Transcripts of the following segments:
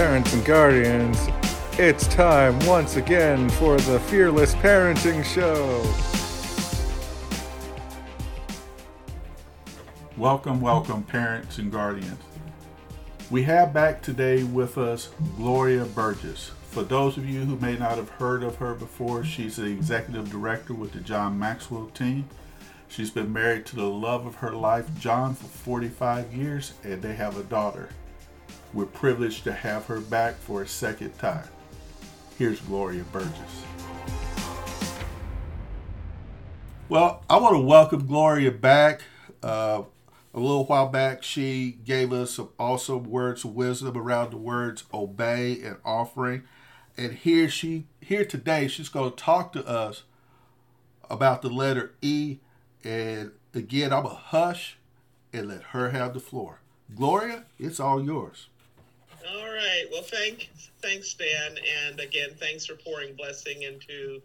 parents and guardians. It's time once again for the Fearless Parenting Show. Welcome, welcome, parents and guardians. We have back today with us Gloria Burgess. For those of you who may not have heard of her before, she's the executive director with the John Maxwell team. She's been married to the love of her life, John, for 45 years, and they have a daughter. We're privileged to have her back for a second time. Here's Gloria Burgess. Well, I want to welcome Gloria back. Uh, a little while back, she gave us some awesome words of wisdom around the words obey and offering. And here she here today, she's going to talk to us about the letter E. And again, I'm a hush and let her have the floor. Gloria, it's all yours. All right. Well, thank thanks, Stan, and again, thanks for pouring blessing into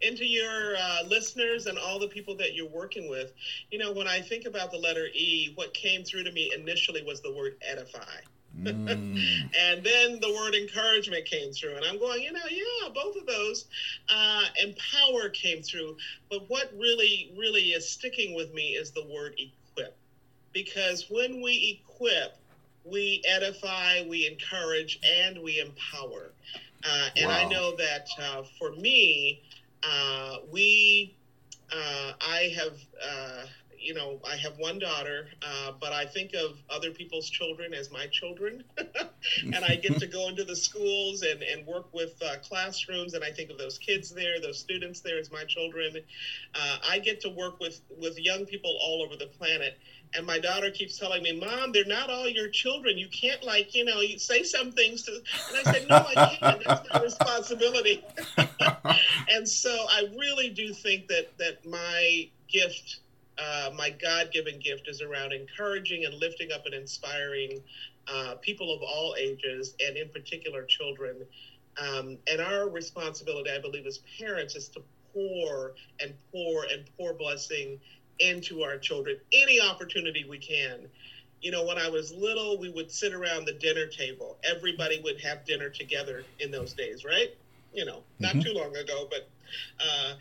into your uh, listeners and all the people that you're working with. You know, when I think about the letter E, what came through to me initially was the word edify. Mm. and then the word encouragement came through, and I'm going, you know, yeah, both of those. Uh, empower came through, but what really, really is sticking with me is the word equip, because when we equip, we edify, we encourage, and we empower. Uh, and wow. I know that uh, for me, uh, we, uh, I have, uh, you know, I have one daughter, uh, but I think of other people's children as my children. and I get to go into the schools and, and work with uh, classrooms, and I think of those kids there, those students there as my children. Uh, I get to work with, with young people all over the planet. And my daughter keeps telling me, Mom, they're not all your children. You can't, like, you know, you say some things to. And I said, No, I can't. That's my responsibility. and so I really do think that that my gift uh, my God given gift is around encouraging and lifting up and inspiring uh, people of all ages, and in particular children. Um, and our responsibility, I believe, as parents, is to pour and pour and pour blessing into our children any opportunity we can. You know, when I was little, we would sit around the dinner table. Everybody would have dinner together in those days, right? You know, not mm-hmm. too long ago, but uh,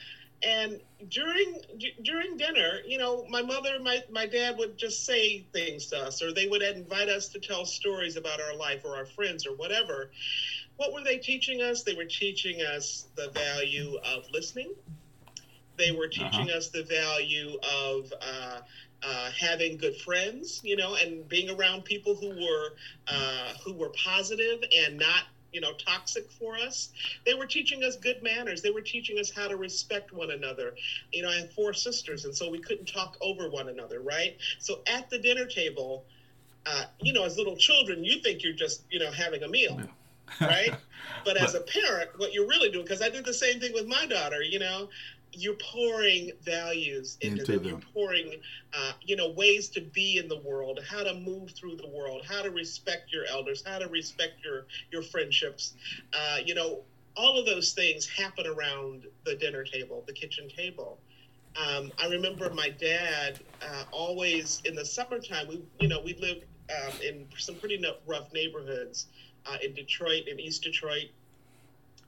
and during during dinner you know my mother my, my dad would just say things to us or they would invite us to tell stories about our life or our friends or whatever what were they teaching us they were teaching us the value of listening they were uh-huh. teaching uh-huh. us the value of uh, uh, having good friends, you know, and being around people who were uh, who were positive and not you know toxic for us. They were teaching us good manners. They were teaching us how to respect one another you know i have four sisters and so we couldn't talk over one another right? So at the dinner table uh, you know as little children you think you're just you know having a meal right? But as a parent what you're really doing because i did the same thing with my daughter you know you're pouring values into, into them. them. You're pouring, uh, you know, ways to be in the world, how to move through the world, how to respect your elders, how to respect your your friendships. Uh, you know, all of those things happen around the dinner table, the kitchen table. Um, I remember my dad uh, always in the summertime. We, you know, we lived um, in some pretty rough neighborhoods uh, in Detroit, in East Detroit,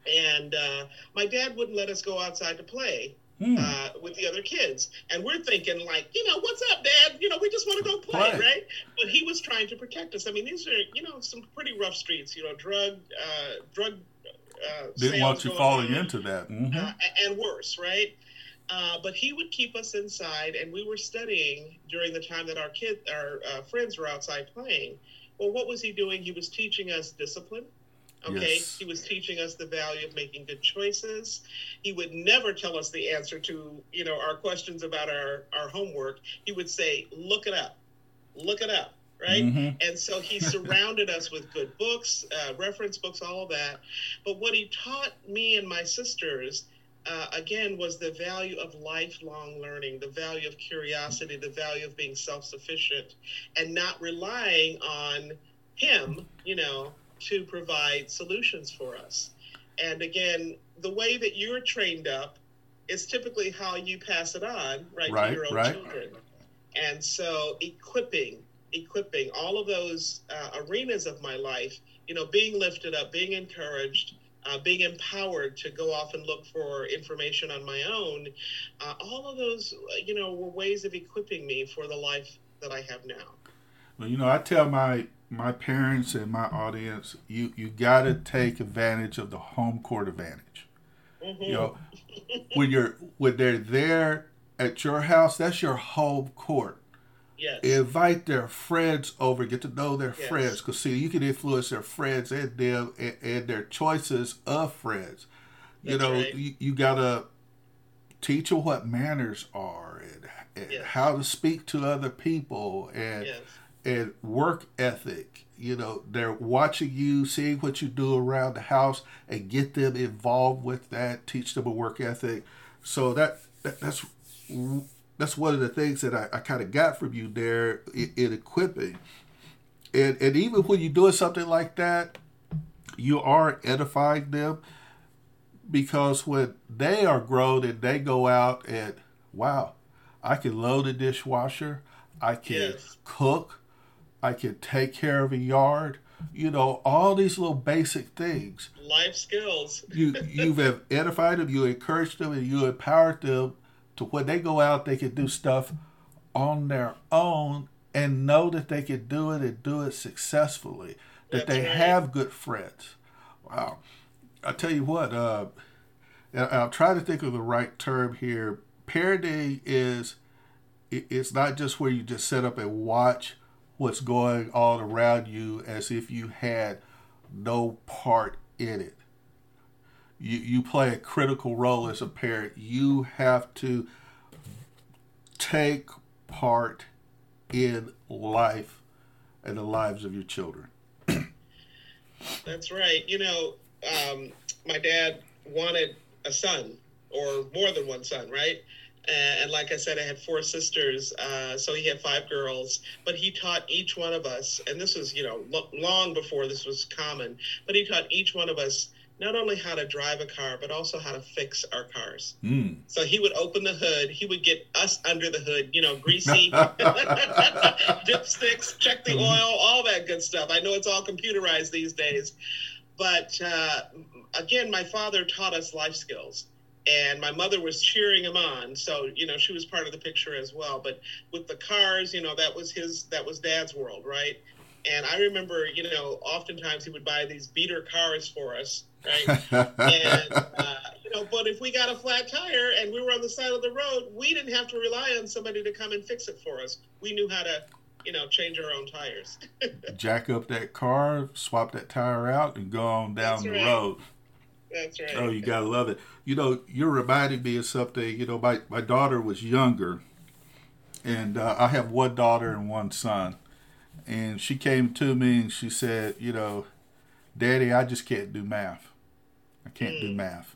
and uh, my dad wouldn't let us go outside to play. Hmm. Uh, with the other kids, and we're thinking like, you know, what's up, Dad? You know, we just want to go play, right. right? But he was trying to protect us. I mean, these are, you know, some pretty rough streets. You know, drug, uh, drug. Uh, Didn't want you falling on, into that, mm-hmm. uh, and worse, right? Uh, but he would keep us inside, and we were studying during the time that our kid, our uh, friends were outside playing. Well, what was he doing? He was teaching us discipline. Okay, yes. he was teaching us the value of making good choices. He would never tell us the answer to you know our questions about our our homework. He would say, "Look it up, look it up." Right, mm-hmm. and so he surrounded us with good books, uh, reference books, all of that. But what he taught me and my sisters uh, again was the value of lifelong learning, the value of curiosity, the value of being self sufficient and not relying on him, you know, to provide solutions for us. And again, the way that you're trained up is typically how you pass it on, right, right to your own right. children. And so equipping, equipping, all of those uh, arenas of my life, you know, being lifted up, being encouraged, uh, being empowered to go off and look for information on my own, uh, all of those, you know, were ways of equipping me for the life that I have now. Well, you know, I tell my my parents and my audience, you you got to take advantage of the home court advantage. Mm-hmm. You know, when you're when they're there at your house, that's your home court. Yes. Invite their friends over, get to know their yes. friends, because see, you can influence their friends and them and, and their choices of friends. That's you know, right. you, you gotta teach them what manners are and, and yes. how to speak to other people and yes. And work ethic. You know, they're watching you, seeing what you do around the house, and get them involved with that. Teach them a work ethic. So that, that that's that's one of the things that I, I kind of got from you there in, in, equipping. And, and even when you're doing something like that, you are edifying them because when they are grown and they go out and, wow, I can load a dishwasher, I can yes. cook, I could take care of a yard, you know, all these little basic things. Life skills. you you've edified them, you encouraged them, and you empowered them to when they go out, they can do stuff on their own and know that they can do it and do it successfully. That That's they right. have good friends. Wow. I tell you what, uh, I'll try to think of the right term here. Parenting is it's not just where you just sit up and watch what's going on around you as if you had no part in it you, you play a critical role as a parent. You have to take part in life and the lives of your children. That's right. You know, um, my dad wanted a son or more than one son, right? And like I said, I had four sisters, uh, so he had five girls. But he taught each one of us, and this was, you know, lo- long before this was common. But he taught each one of us not only how to drive a car, but also how to fix our cars. Mm. So he would open the hood. He would get us under the hood, you know, greasy, dipsticks, check the oil, all that good stuff. I know it's all computerized these days. But uh, again, my father taught us life skills. And my mother was cheering him on, so you know she was part of the picture as well. But with the cars, you know that was his, that was Dad's world, right? And I remember, you know, oftentimes he would buy these beater cars for us, right? and uh, you know, but if we got a flat tire and we were on the side of the road, we didn't have to rely on somebody to come and fix it for us. We knew how to, you know, change our own tires. Jack up that car, swap that tire out, and go on down That's the right. road. That's right. Oh, you gotta love it. You know, you're reminding me of something. You know, my my daughter was younger, and uh, I have one daughter and one son, and she came to me and she said, you know, Daddy, I just can't do math. I can't mm. do math.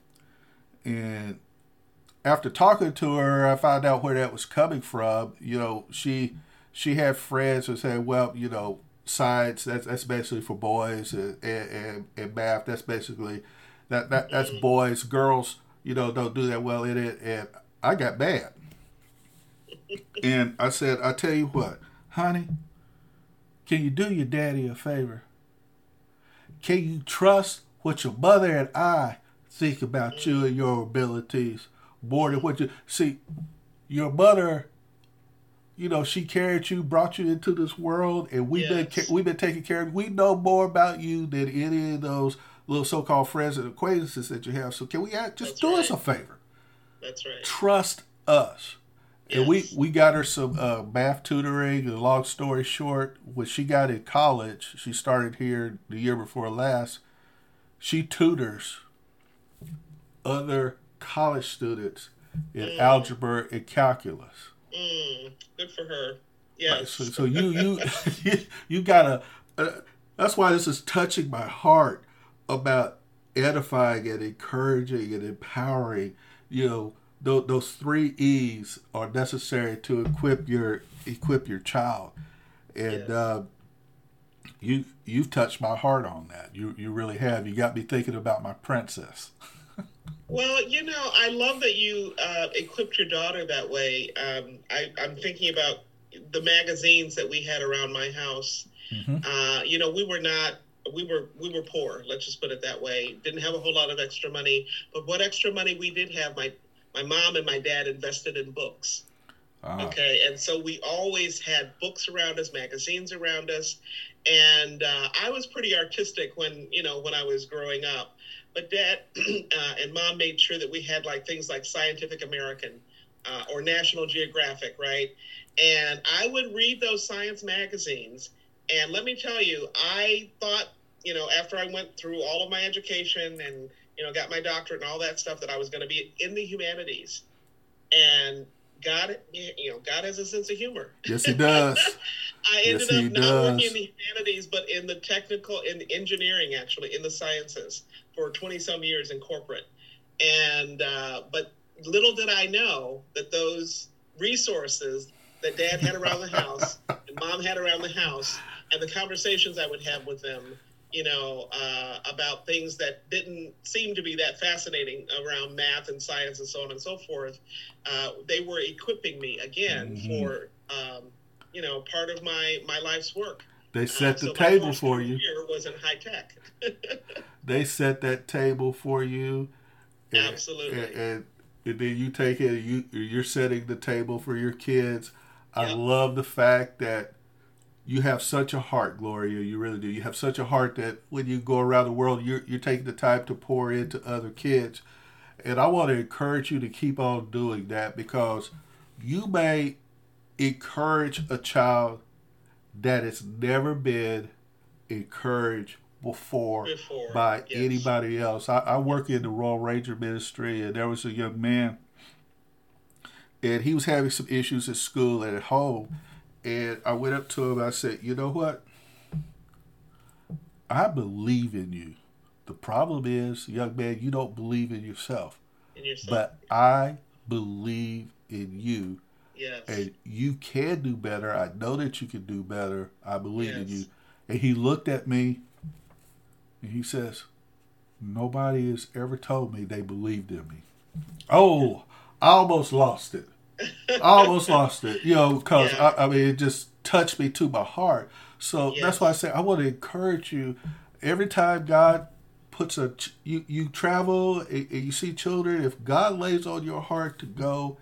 And after talking to her, I found out where that was coming from. You know, she she had friends who said, well, you know, science that's that's basically for boys, and and, and math that's basically that that that's mm. boys. Girls, you know, don't do that well in it. And I got bad. and I said, I tell you what, honey, can you do your daddy a favor? Can you trust what your mother and I think about you and your abilities more than what you see? Your mother, you know, she carried you, brought you into this world, and we've yes. been we've been taking care of. We know more about you than any of those little so-called friends and acquaintances that you have. So can we act, just That's do right. us a favor? That's right. Trust us. And we, we got her some uh, math tutoring. And long story short, when she got in college, she started here the year before last. She tutors other college students in mm. algebra and calculus. Mm. Good for her. Yes. Right, so, so you you you gotta. Uh, that's why this is touching my heart about edifying and encouraging and empowering. You know those, those three E's are necessary to equip your equip your child, and uh, you you've touched my heart on that. You you really have. You got me thinking about my princess. well, you know, I love that you uh, equipped your daughter that way. Um, I, I'm thinking about the magazines that we had around my house. Mm-hmm. Uh, you know, we were not we were we were poor. Let's just put it that way. Didn't have a whole lot of extra money, but what extra money we did have, my my mom and my dad invested in books. Uh-huh. Okay, and so we always had books around us, magazines around us, and uh, I was pretty artistic when you know when I was growing up. But dad uh, and mom made sure that we had like things like Scientific American uh, or National Geographic, right? And I would read those science magazines, and let me tell you, I thought you know after I went through all of my education and you know got my doctorate and all that stuff that I was going to be in the humanities, and God, you know, God has a sense of humor. Yes, He does. I ended yes, up not does. working in the humanities, but in the technical, in engineering, actually, in the sciences for 20 some years in corporate. And, uh, but little did I know that those resources that dad had around the house mom had around the house and the conversations I would have with them you know, uh, about things that didn't seem to be that fascinating around math and science and so on and so forth. Uh, they were equipping me again mm-hmm. for, um, you know, part of my my life's work. They uh, set the so table for you. Was in high tech. they set that table for you. And, Absolutely. And, and, and, then you take it. You you're setting the table for your kids. I yep. love the fact that you have such a heart, Gloria. You really do. You have such a heart that when you go around the world, you're, you're taking the time to pour into other kids. And I want to encourage you to keep on doing that because you may encourage a child that has never been encouraged before, before by yes. anybody else. I, I work in the Royal Ranger Ministry, and there was a young man, and he was having some issues at school and at home and I went up to him. I said, "You know what? I believe in you. The problem is, young man, you don't believe in yourself. In yourself. But I believe in you. Yes. And you can do better. I know that you can do better. I believe yes. in you." And he looked at me, and he says, "Nobody has ever told me they believed in me." Oh, I almost lost it. I almost lost it, you know, because yeah. I, I, mean, it just touched me to my heart. So yes. that's why I say I want to encourage you. Every time God puts a you you travel and, you see children, if God lays on your heart to go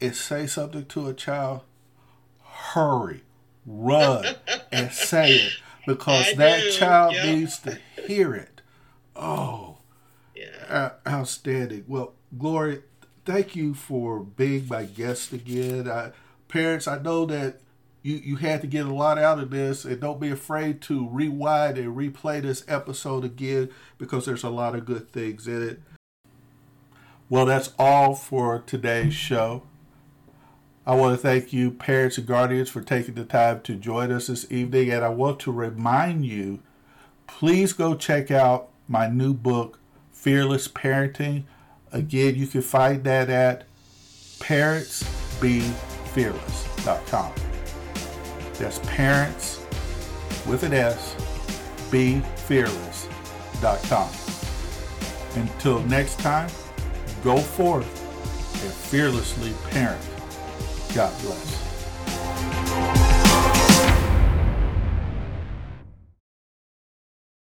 and say something to a child, hurry, run, and say it because I that do. child yep. needs to hear it. Oh, yeah, outstanding. Well, Glory, thank you for being my guest again. I, parents, I know that you, you had to get a lot out of this, and don't be afraid to rewind and replay this episode again because there's a lot of good things in it. Well, that's all for today's show. I want to thank you, parents and guardians, for taking the time to join us this evening. And I want to remind you please go check out my new book, Fearless Parenting. Again, you can find that at parentsbefearless.com. That's parents with an S, befearless.com. Until next time, go forth and fearlessly parent. God bless.